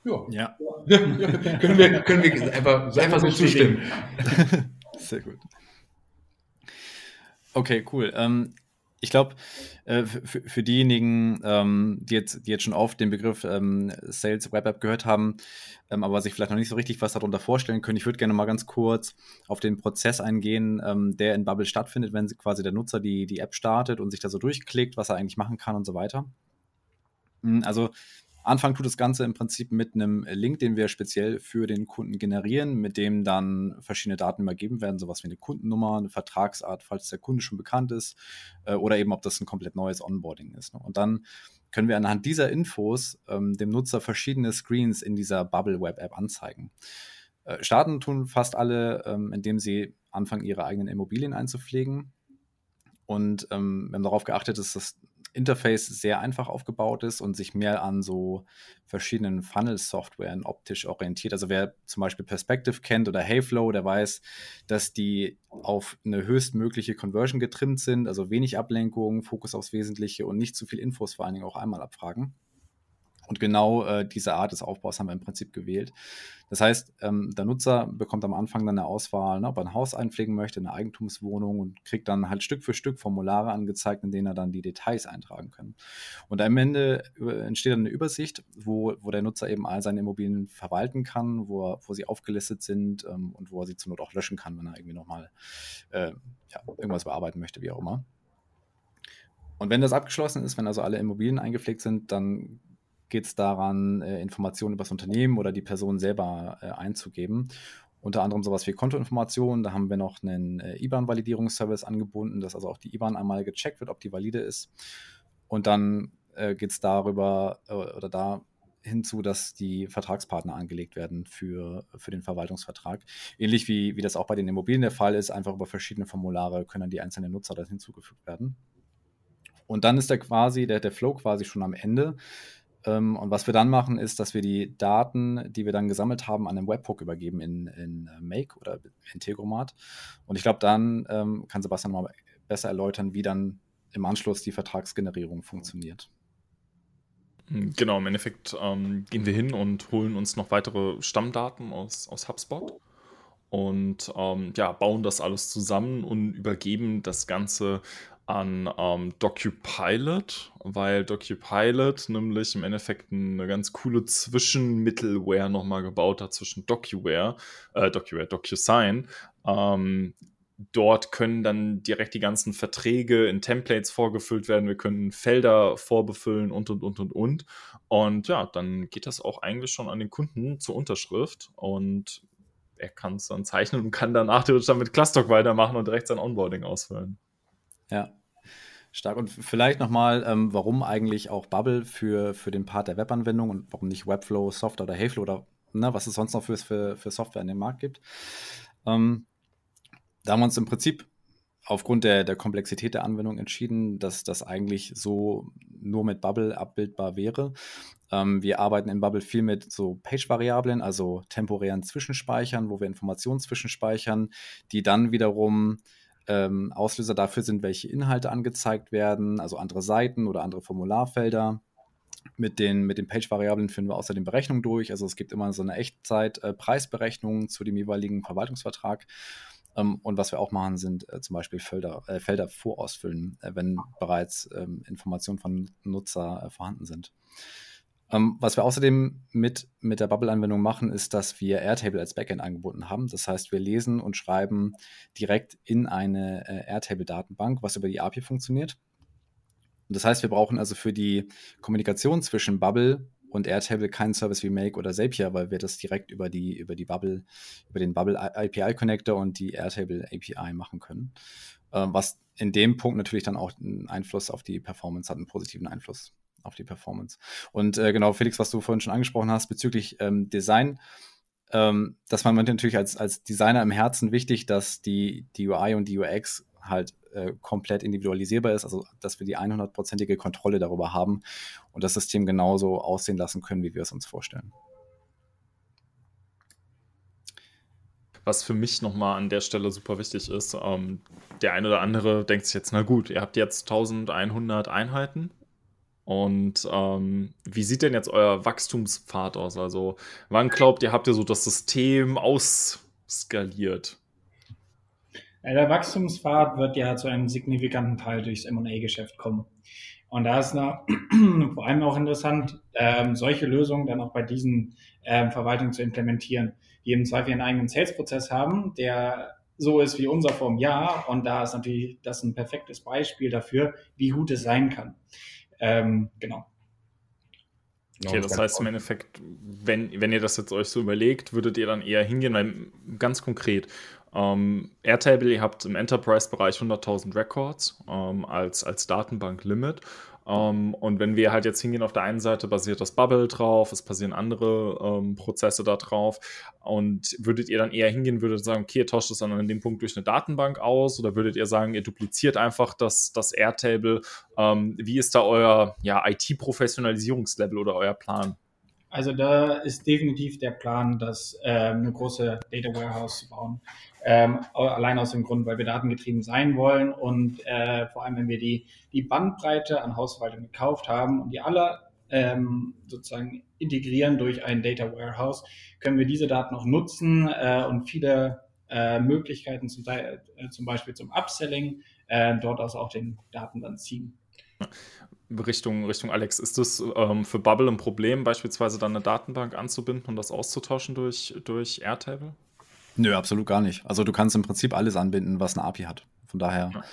Ja. ja. können, wir, können wir einfach, einfach so zustimmen.
Sehr gut. Okay, cool. Ähm, ich glaube, äh, für, diejenigen, ähm, die, jetzt, die jetzt schon oft den Begriff ähm, Sales Web App gehört haben, ähm, aber sich vielleicht noch nicht so richtig was darunter vorstellen können, ich würde gerne mal ganz kurz auf den Prozess eingehen, der in Bubble stattfindet, wenn quasi der Nutzer die, die App startet und sich da so durchklickt, was er eigentlich machen kann und so weiter. Hm, also Anfang tut das Ganze im Prinzip mit einem Link, den wir speziell für den Kunden generieren, mit dem dann verschiedene Daten übergeben werden, sowas wie eine Kundennummer, eine Vertragsart, falls der Kunde schon bekannt ist, äh, oder eben ob das ein komplett neues Onboarding ist. Ne? Und dann können wir anhand dieser Infos ähm, dem Nutzer verschiedene Screens in dieser Bubble Web App anzeigen. Äh, starten tun fast alle, ähm, indem sie anfangen, ihre eigenen Immobilien einzupflegen. Und ähm, wir haben darauf geachtet, dass das Interface sehr einfach aufgebaut ist und sich mehr an so verschiedenen Funnel-Softwaren optisch orientiert. Also wer zum Beispiel Perspective kennt oder Heyflow, der weiß, dass die auf eine höchstmögliche Conversion getrimmt sind, also wenig Ablenkung, Fokus aufs Wesentliche und nicht zu viel Infos vor allen Dingen auch einmal abfragen. Und genau äh, diese Art des Aufbaus haben wir im Prinzip gewählt. Das heißt, ähm, der Nutzer bekommt am Anfang dann eine Auswahl, ne, ob er ein Haus einpflegen möchte, eine Eigentumswohnung und kriegt dann halt Stück für Stück Formulare angezeigt, in denen er dann die Details eintragen kann. Und am Ende entsteht dann eine Übersicht, wo, wo der Nutzer eben all seine Immobilien verwalten kann, wo, er, wo sie aufgelistet sind ähm, und wo er sie zur Not auch löschen kann, wenn er irgendwie nochmal äh, ja, irgendwas bearbeiten möchte, wie auch immer. Und wenn das abgeschlossen ist, wenn also alle Immobilien eingepflegt sind, dann geht es daran, äh, Informationen über das Unternehmen oder die Person selber äh, einzugeben. Unter anderem sowas wie Kontoinformationen. Da haben wir noch einen äh, IBAN-Validierungsservice angebunden, dass also auch die IBAN einmal gecheckt wird, ob die valide ist. Und dann äh, geht es darüber äh, oder da hinzu, dass die Vertragspartner angelegt werden für, für den Verwaltungsvertrag. Ähnlich wie, wie das auch bei den Immobilien der Fall ist, einfach über verschiedene Formulare können dann die einzelnen Nutzer da hinzugefügt werden. Und dann ist der quasi, der, der Flow quasi schon am Ende. Ähm, und was wir dann machen, ist, dass wir die Daten, die wir dann gesammelt haben, an den Webhook übergeben in, in äh, Make oder Integromat. Und ich glaube, dann ähm, kann Sebastian mal besser erläutern, wie dann im Anschluss die Vertragsgenerierung funktioniert.
Hm, genau, im Endeffekt ähm, gehen wir hin und holen uns noch weitere Stammdaten aus, aus HubSpot und ähm, ja, bauen das alles zusammen und übergeben das Ganze an ähm, DocuPilot, weil DocuPilot nämlich im Endeffekt eine ganz coole Zwischenmittelware nochmal gebaut hat zwischen DocuWare, äh, DocuWare, DocuSign. Ähm, dort können dann direkt die ganzen Verträge in Templates vorgefüllt werden. Wir können Felder vorbefüllen und, und, und, und, und. Und ja, dann geht das auch eigentlich schon an den Kunden zur Unterschrift und er kann es dann zeichnen und kann danach theoretisch dann mit Clusterdoc weitermachen und direkt sein Onboarding ausfüllen.
Ja, Stark. Und vielleicht nochmal, ähm, warum eigentlich auch Bubble für, für den Part der Webanwendung und warum nicht Webflow, Software oder Heyflow oder ne, was es sonst noch für, für, für Software in dem Markt gibt. Ähm, da haben wir uns im Prinzip aufgrund der, der Komplexität der Anwendung entschieden, dass das eigentlich so nur mit Bubble abbildbar wäre. Ähm, wir arbeiten in Bubble viel mit so Page-Variablen, also temporären Zwischenspeichern, wo wir Informationen zwischenspeichern, die dann wiederum ähm, Auslöser dafür sind, welche Inhalte angezeigt werden, also andere Seiten oder andere Formularfelder. Mit den, mit den Page-Variablen führen wir außerdem Berechnungen durch. Also es gibt immer so eine Echtzeit-Preisberechnung äh, zu dem jeweiligen Verwaltungsvertrag. Ähm, und was wir auch machen, sind äh, zum Beispiel Felder, äh, Felder vorausfüllen, äh, wenn bereits ähm, Informationen von Nutzer äh, vorhanden sind. Ähm, was wir außerdem mit, mit der Bubble-Anwendung machen, ist, dass wir Airtable als Backend angebunden haben. Das heißt, wir lesen und schreiben direkt in eine äh, Airtable-Datenbank, was über die API funktioniert. Und das heißt, wir brauchen also für die Kommunikation zwischen Bubble und Airtable keinen Service wie Make oder Zapier, weil wir das direkt über die, über die Bubble, über den Bubble API Connector und die Airtable API machen können. Äh, was in dem Punkt natürlich dann auch einen Einfluss auf die Performance hat, einen positiven Einfluss auf die Performance. Und äh, genau, Felix, was du vorhin schon angesprochen hast bezüglich ähm, Design, ähm, das war natürlich als, als Designer im Herzen wichtig, dass die, die UI und die UX halt äh, komplett individualisierbar ist, also dass wir die 100%ige Kontrolle darüber haben und das System genauso aussehen lassen können, wie wir es uns vorstellen.
was für mich nochmal an der Stelle super wichtig ist. Ähm, der eine oder andere denkt sich jetzt, na gut, ihr habt jetzt 1100 Einheiten. Und ähm, wie sieht denn jetzt euer Wachstumspfad aus? Also, wann glaubt ihr, habt ihr so das System ausskaliert?
Der Wachstumspfad wird ja zu einem signifikanten Teil durchs MA-Geschäft kommen. Und da ist vor allem auch interessant, ähm, solche Lösungen dann auch bei diesen ähm, Verwaltungen zu implementieren, die im Zweifel einen eigenen Sales-Prozess haben, der so ist wie unser vom Jahr. Und da ist natürlich das ein perfektes Beispiel dafür, wie gut es sein kann. Ähm, genau.
Okay, das heißt im Endeffekt, wenn, wenn ihr das jetzt euch so überlegt, würdet ihr dann eher hingehen, weil ganz konkret, ähm, Airtable, ihr habt im Enterprise-Bereich 100.000 Records ähm, als, als Datenbank-Limit. Ähm, und wenn wir halt jetzt hingehen, auf der einen Seite basiert das Bubble drauf, es passieren andere ähm, Prozesse da drauf. Und würdet ihr dann eher hingehen, würdet sagen, okay, ihr tauscht das dann an dem Punkt durch eine Datenbank aus? Oder würdet ihr sagen, ihr dupliziert einfach das, das Airtable? Ähm, wie ist da euer ja, IT-Professionalisierungslevel oder euer Plan?
Also da ist definitiv der Plan, das äh, eine große Data Warehouse zu bauen. Ähm, allein aus dem Grund, weil wir datengetrieben sein wollen und äh, vor allem, wenn wir die, die Bandbreite an Hausverwaltung gekauft haben und die alle ähm, sozusagen integrieren durch ein Data Warehouse, können wir diese Daten auch nutzen äh, und viele äh, Möglichkeiten zum, äh, zum Beispiel zum Upselling äh, dort aus auch den Daten dann ziehen.
Richtung, Richtung Alex, ist das ähm, für Bubble ein Problem, beispielsweise dann eine Datenbank anzubinden und das auszutauschen durch, durch Airtable?
Nö, absolut gar nicht. Also du kannst im Prinzip alles anbinden, was eine API hat. Von daher, ja.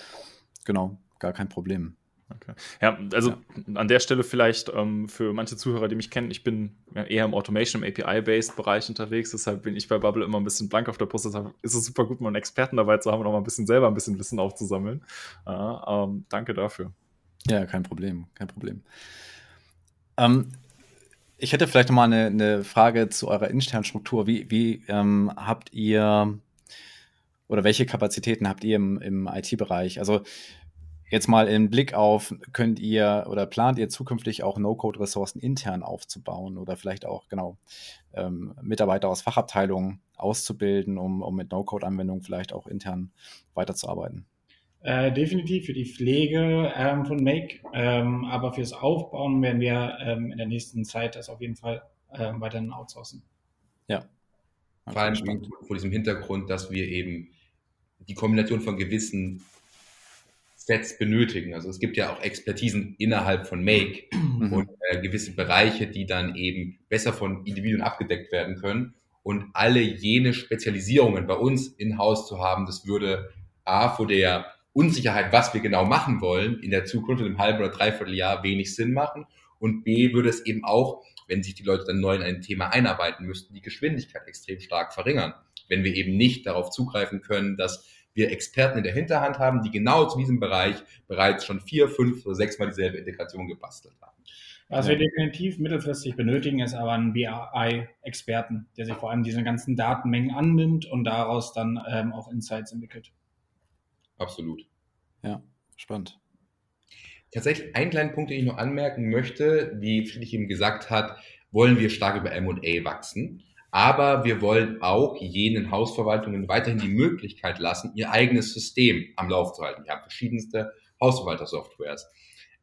genau, gar kein Problem.
Okay. Ja, also ja. an der Stelle vielleicht ähm, für manche Zuhörer, die mich kennen, ich bin eher im Automation, im API-based Bereich unterwegs, deshalb bin ich bei Bubble immer ein bisschen blank auf der Brust. Deshalb ist es super gut, mal einen Experten dabei zu haben und auch mal ein bisschen selber ein bisschen Wissen aufzusammeln. Äh, ähm, danke dafür.
Ja, kein Problem, kein Problem. Ähm, ich hätte vielleicht noch mal eine, eine Frage zu eurer internen Struktur. Wie, wie ähm, habt ihr oder welche Kapazitäten habt ihr im, im IT-Bereich? Also jetzt mal im Blick auf, könnt ihr oder plant ihr zukünftig auch No-Code-Ressourcen intern aufzubauen oder vielleicht auch genau ähm, Mitarbeiter aus Fachabteilungen auszubilden, um, um mit No-Code-Anwendungen vielleicht auch intern weiterzuarbeiten?
Äh, definitiv für die Pflege ähm, von Make, ähm, aber fürs Aufbauen werden wir ähm, in der nächsten Zeit das auf jeden Fall ähm, weiterhin outsourcen.
Ja. Vor allem vor diesem Hintergrund, dass wir eben die Kombination von gewissen Sets benötigen. Also es gibt ja auch Expertisen innerhalb von Make mhm. und äh, gewisse Bereiche, die dann eben besser von Individuen abgedeckt werden können. Und alle jene Spezialisierungen bei uns in-house zu haben, das würde A, vor der Unsicherheit, was wir genau machen wollen, in der Zukunft, in einem halben oder dreiviertel Jahr wenig Sinn machen. Und B, würde es eben auch, wenn sich die Leute dann neu in ein Thema einarbeiten müssten, die Geschwindigkeit extrem stark verringern. Wenn wir eben nicht darauf zugreifen können, dass wir Experten in der Hinterhand haben, die genau zu diesem Bereich bereits schon vier, fünf oder sechs Mal dieselbe Integration gebastelt haben.
Was wir definitiv mittelfristig benötigen, ist aber ein BI-Experten, der sich vor allem diese ganzen Datenmengen annimmt und daraus dann ähm, auch Insights entwickelt.
Absolut.
Ja, spannend.
Tatsächlich einen kleinen Punkt, den ich noch anmerken möchte, wie Friedrich eben gesagt hat, wollen wir stark über M&A wachsen. Aber wir wollen auch jenen Hausverwaltungen weiterhin die Möglichkeit lassen, ihr eigenes System am Lauf zu halten. Wir haben verschiedenste Hausverwaltersoftwares.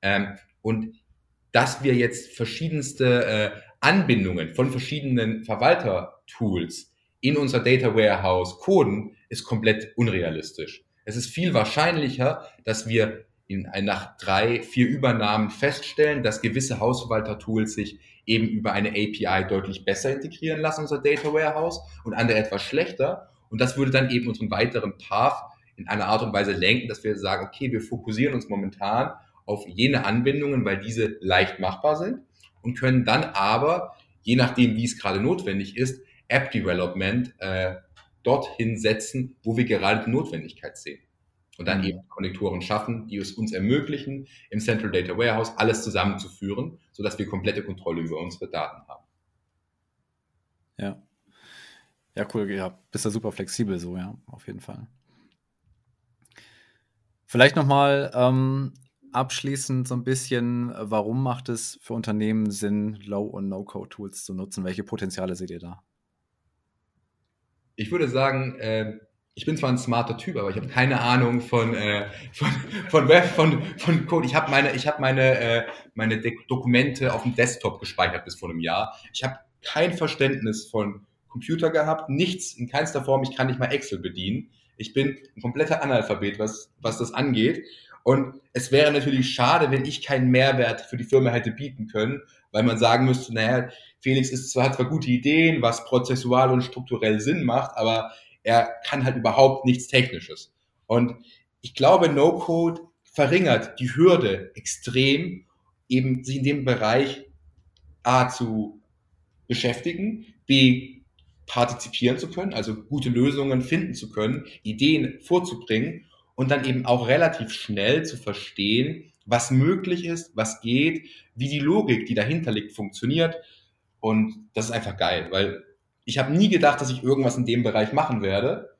Ähm, und dass wir jetzt verschiedenste äh, Anbindungen von verschiedenen Verwaltertools in unser Data Warehouse coden, ist komplett unrealistisch. Es ist viel wahrscheinlicher, dass wir in, nach drei, vier Übernahmen feststellen, dass gewisse Hausverwalter-Tools sich eben über eine API deutlich besser integrieren lassen, unser Data Warehouse, und andere etwas schlechter. Und das würde dann eben unseren weiteren Path in einer Art und Weise lenken, dass wir sagen, okay, wir fokussieren uns momentan auf jene Anbindungen, weil diese leicht machbar sind und können dann aber, je nachdem, wie es gerade notwendig ist, App Development äh, dorthin setzen, wo wir gerade die Notwendigkeit sehen. Und dann mhm. eben Konnektoren schaffen, die es uns ermöglichen, im Central Data Warehouse alles zusammenzuführen, sodass wir komplette Kontrolle über unsere Daten haben.
Ja. Ja, cool. Ja, bist da super flexibel so, ja, auf jeden Fall. Vielleicht nochmal ähm, abschließend so ein bisschen, warum macht es für Unternehmen Sinn, Low- und No-Code-Tools zu nutzen? Welche Potenziale seht ihr da?
Ich würde sagen, äh, ich bin zwar ein smarter Typ, aber ich habe keine Ahnung von, äh, von, von Web, von, von Code. Ich habe meine, ich hab meine, äh, meine Dokumente auf dem Desktop gespeichert bis vor einem Jahr. Ich habe kein Verständnis von Computer gehabt, nichts in keinster Form. Ich kann nicht mal Excel bedienen. Ich bin ein kompletter Analphabet, was, was das angeht. Und es wäre natürlich schade, wenn ich keinen Mehrwert für die Firma hätte bieten können, weil man sagen müsste, naja, Felix ist zwar, hat zwar gute Ideen, was prozessual und strukturell Sinn macht, aber er kann halt überhaupt nichts Technisches. Und ich glaube, No-Code verringert die Hürde extrem, eben sich in dem Bereich A zu beschäftigen, B partizipieren zu können, also gute Lösungen finden zu können, Ideen vorzubringen und dann eben auch relativ schnell zu verstehen, was möglich ist, was geht, wie die Logik, die dahinter liegt, funktioniert. Und das ist einfach geil, weil ich habe nie gedacht, dass ich irgendwas in dem Bereich machen werde,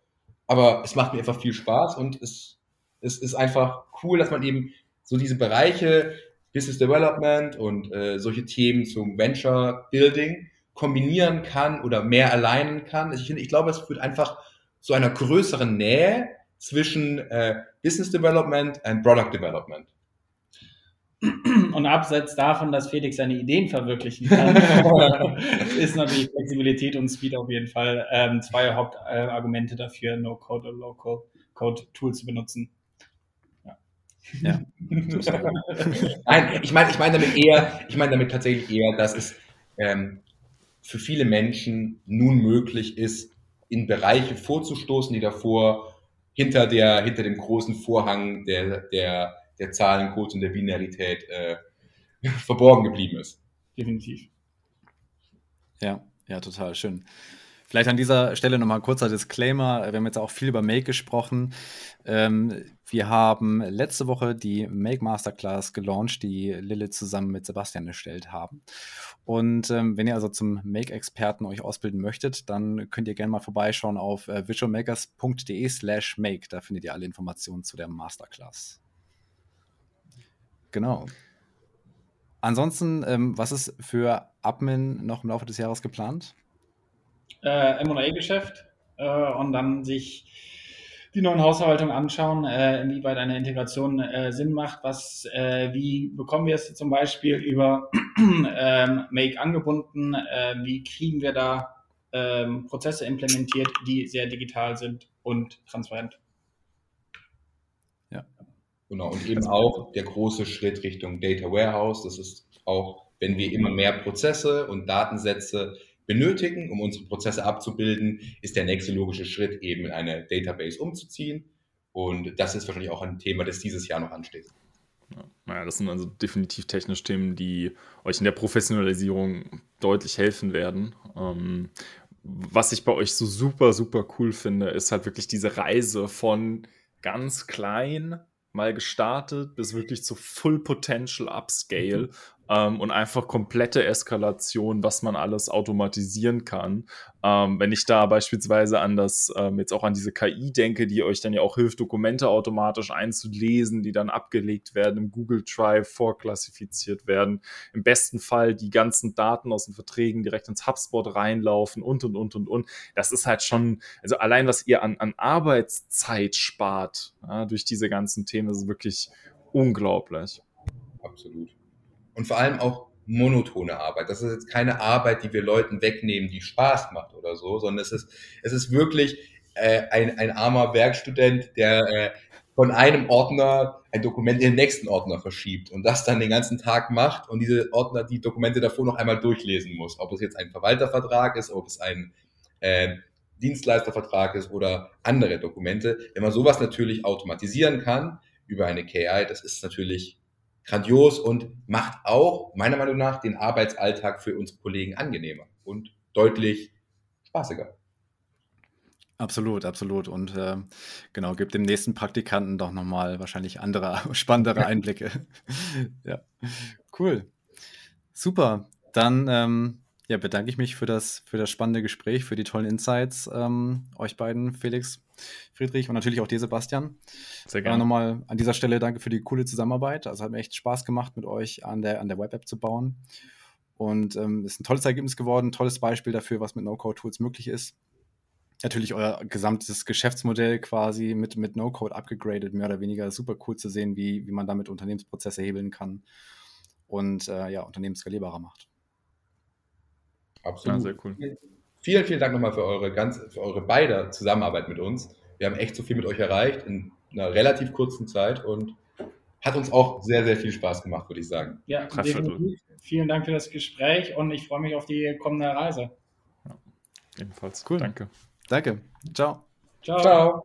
aber es macht mir einfach viel Spaß und es, es ist einfach cool, dass man eben so diese Bereiche Business Development und äh, solche Themen zum Venture Building kombinieren kann oder mehr alleinen kann. Ich, ich glaube, es führt einfach zu einer größeren Nähe zwischen äh, Business Development und Product Development.
Und abseits davon, dass Felix seine Ideen verwirklichen kann, ist natürlich Flexibilität und Speed auf jeden Fall ähm, zwei Hauptargumente dafür, No-Code oder Low-Code-Tools zu benutzen.
Ja. ja. Nein, ich meine ich mein damit eher, ich meine damit tatsächlich eher, dass es ähm, für viele Menschen nun möglich ist, in Bereiche vorzustoßen, die davor hinter der, hinter dem großen Vorhang der, der der Zahlencodes und der Binarität äh, verborgen geblieben ist.
Definitiv.
Ja, ja, total schön. Vielleicht an dieser Stelle nochmal ein kurzer Disclaimer. Wir haben jetzt auch viel über Make gesprochen. Ähm, wir haben letzte Woche die Make Masterclass gelauncht, die Lilith zusammen mit Sebastian erstellt haben. Und ähm, wenn ihr also zum Make-Experten euch ausbilden möchtet, dann könnt ihr gerne mal vorbeischauen auf äh, visualmakers.de slash make. Da findet ihr alle Informationen zu der Masterclass. Genau. Ansonsten, ähm, was ist für Admin noch im Laufe des Jahres geplant?
Äh, MA-Geschäft äh, und dann sich die neuen Hausverwaltungen anschauen, äh, inwieweit eine Integration äh, Sinn macht. Was, äh, wie bekommen wir es zum Beispiel über ähm, Make angebunden? Äh, wie kriegen wir da ähm, Prozesse implementiert, die sehr digital sind und transparent?
Genau, und eben auch der große Schritt Richtung Data Warehouse. Das ist auch, wenn wir immer mehr Prozesse und Datensätze benötigen, um unsere Prozesse abzubilden, ist der nächste logische Schritt eben in eine Database umzuziehen. Und das ist wahrscheinlich auch ein Thema, das dieses Jahr noch ansteht.
Ja, naja, das sind also definitiv technische Themen, die euch in der Professionalisierung deutlich helfen werden. Ähm, was ich bei euch so super, super cool finde, ist halt wirklich diese Reise von ganz klein mal gestartet bis wirklich zu Full Potential Upscale ähm, und einfach komplette Eskalation, was man alles automatisieren kann. Ähm, wenn ich da beispielsweise an das, ähm, jetzt auch an diese KI denke, die euch dann ja auch hilft, Dokumente automatisch einzulesen, die dann abgelegt werden, im Google Drive vorklassifiziert werden, im besten Fall die ganzen Daten aus den Verträgen direkt ins HubSpot reinlaufen und und und und und. Das ist halt schon, also allein was ihr an, an Arbeitszeit spart ja, durch diese ganzen Themen, ist wirklich unglaublich.
Absolut und vor allem auch monotone Arbeit. Das ist jetzt keine Arbeit, die wir Leuten wegnehmen, die Spaß macht oder so, sondern es ist, es ist wirklich äh, ein, ein armer Werkstudent, der äh, von einem Ordner ein Dokument in den nächsten Ordner verschiebt und das dann den ganzen Tag macht und diese Ordner die Dokumente davor noch einmal durchlesen muss. Ob es jetzt ein Verwaltervertrag ist, ob es ein äh, Dienstleistervertrag ist oder andere Dokumente. Wenn man sowas natürlich automatisieren kann über eine KI, das ist natürlich grandios und macht auch meiner Meinung nach den Arbeitsalltag für unsere Kollegen angenehmer und deutlich spaßiger.
Absolut, absolut. Und äh, genau, gibt dem nächsten Praktikanten doch nochmal wahrscheinlich andere, spannendere Einblicke. ja, cool. Super. Dann ähm, ja, bedanke ich mich für das, für das spannende Gespräch, für die tollen Insights, ähm, euch beiden, Felix, Friedrich und natürlich auch dir, Sebastian. Sehr gerne. Äh, nochmal an dieser Stelle danke für die coole Zusammenarbeit. Also hat mir echt Spaß gemacht, mit euch an der, an der Web-App zu bauen. Und ähm, ist ein tolles Ergebnis geworden, ein tolles Beispiel dafür, was mit No-Code-Tools möglich ist. natürlich euer gesamtes Geschäftsmodell quasi mit, mit No-Code abgegradet, mehr oder weniger. Super cool zu sehen, wie, wie man damit Unternehmensprozesse hebeln kann und äh, ja, Unternehmen skalierbarer macht.
Absolut. Ja, sehr cool. Vielen, vielen Dank nochmal für eure ganz, für eure beide Zusammenarbeit mit uns. Wir haben echt so viel mit euch erreicht in einer relativ kurzen Zeit und hat uns auch sehr, sehr viel Spaß gemacht, würde ich sagen.
Ja, definitiv. Vielen Dank für das Gespräch und ich freue mich auf die kommende Reise.
Ja, ebenfalls. Cool. Danke.
Danke. Ciao.
Ciao. Ciao.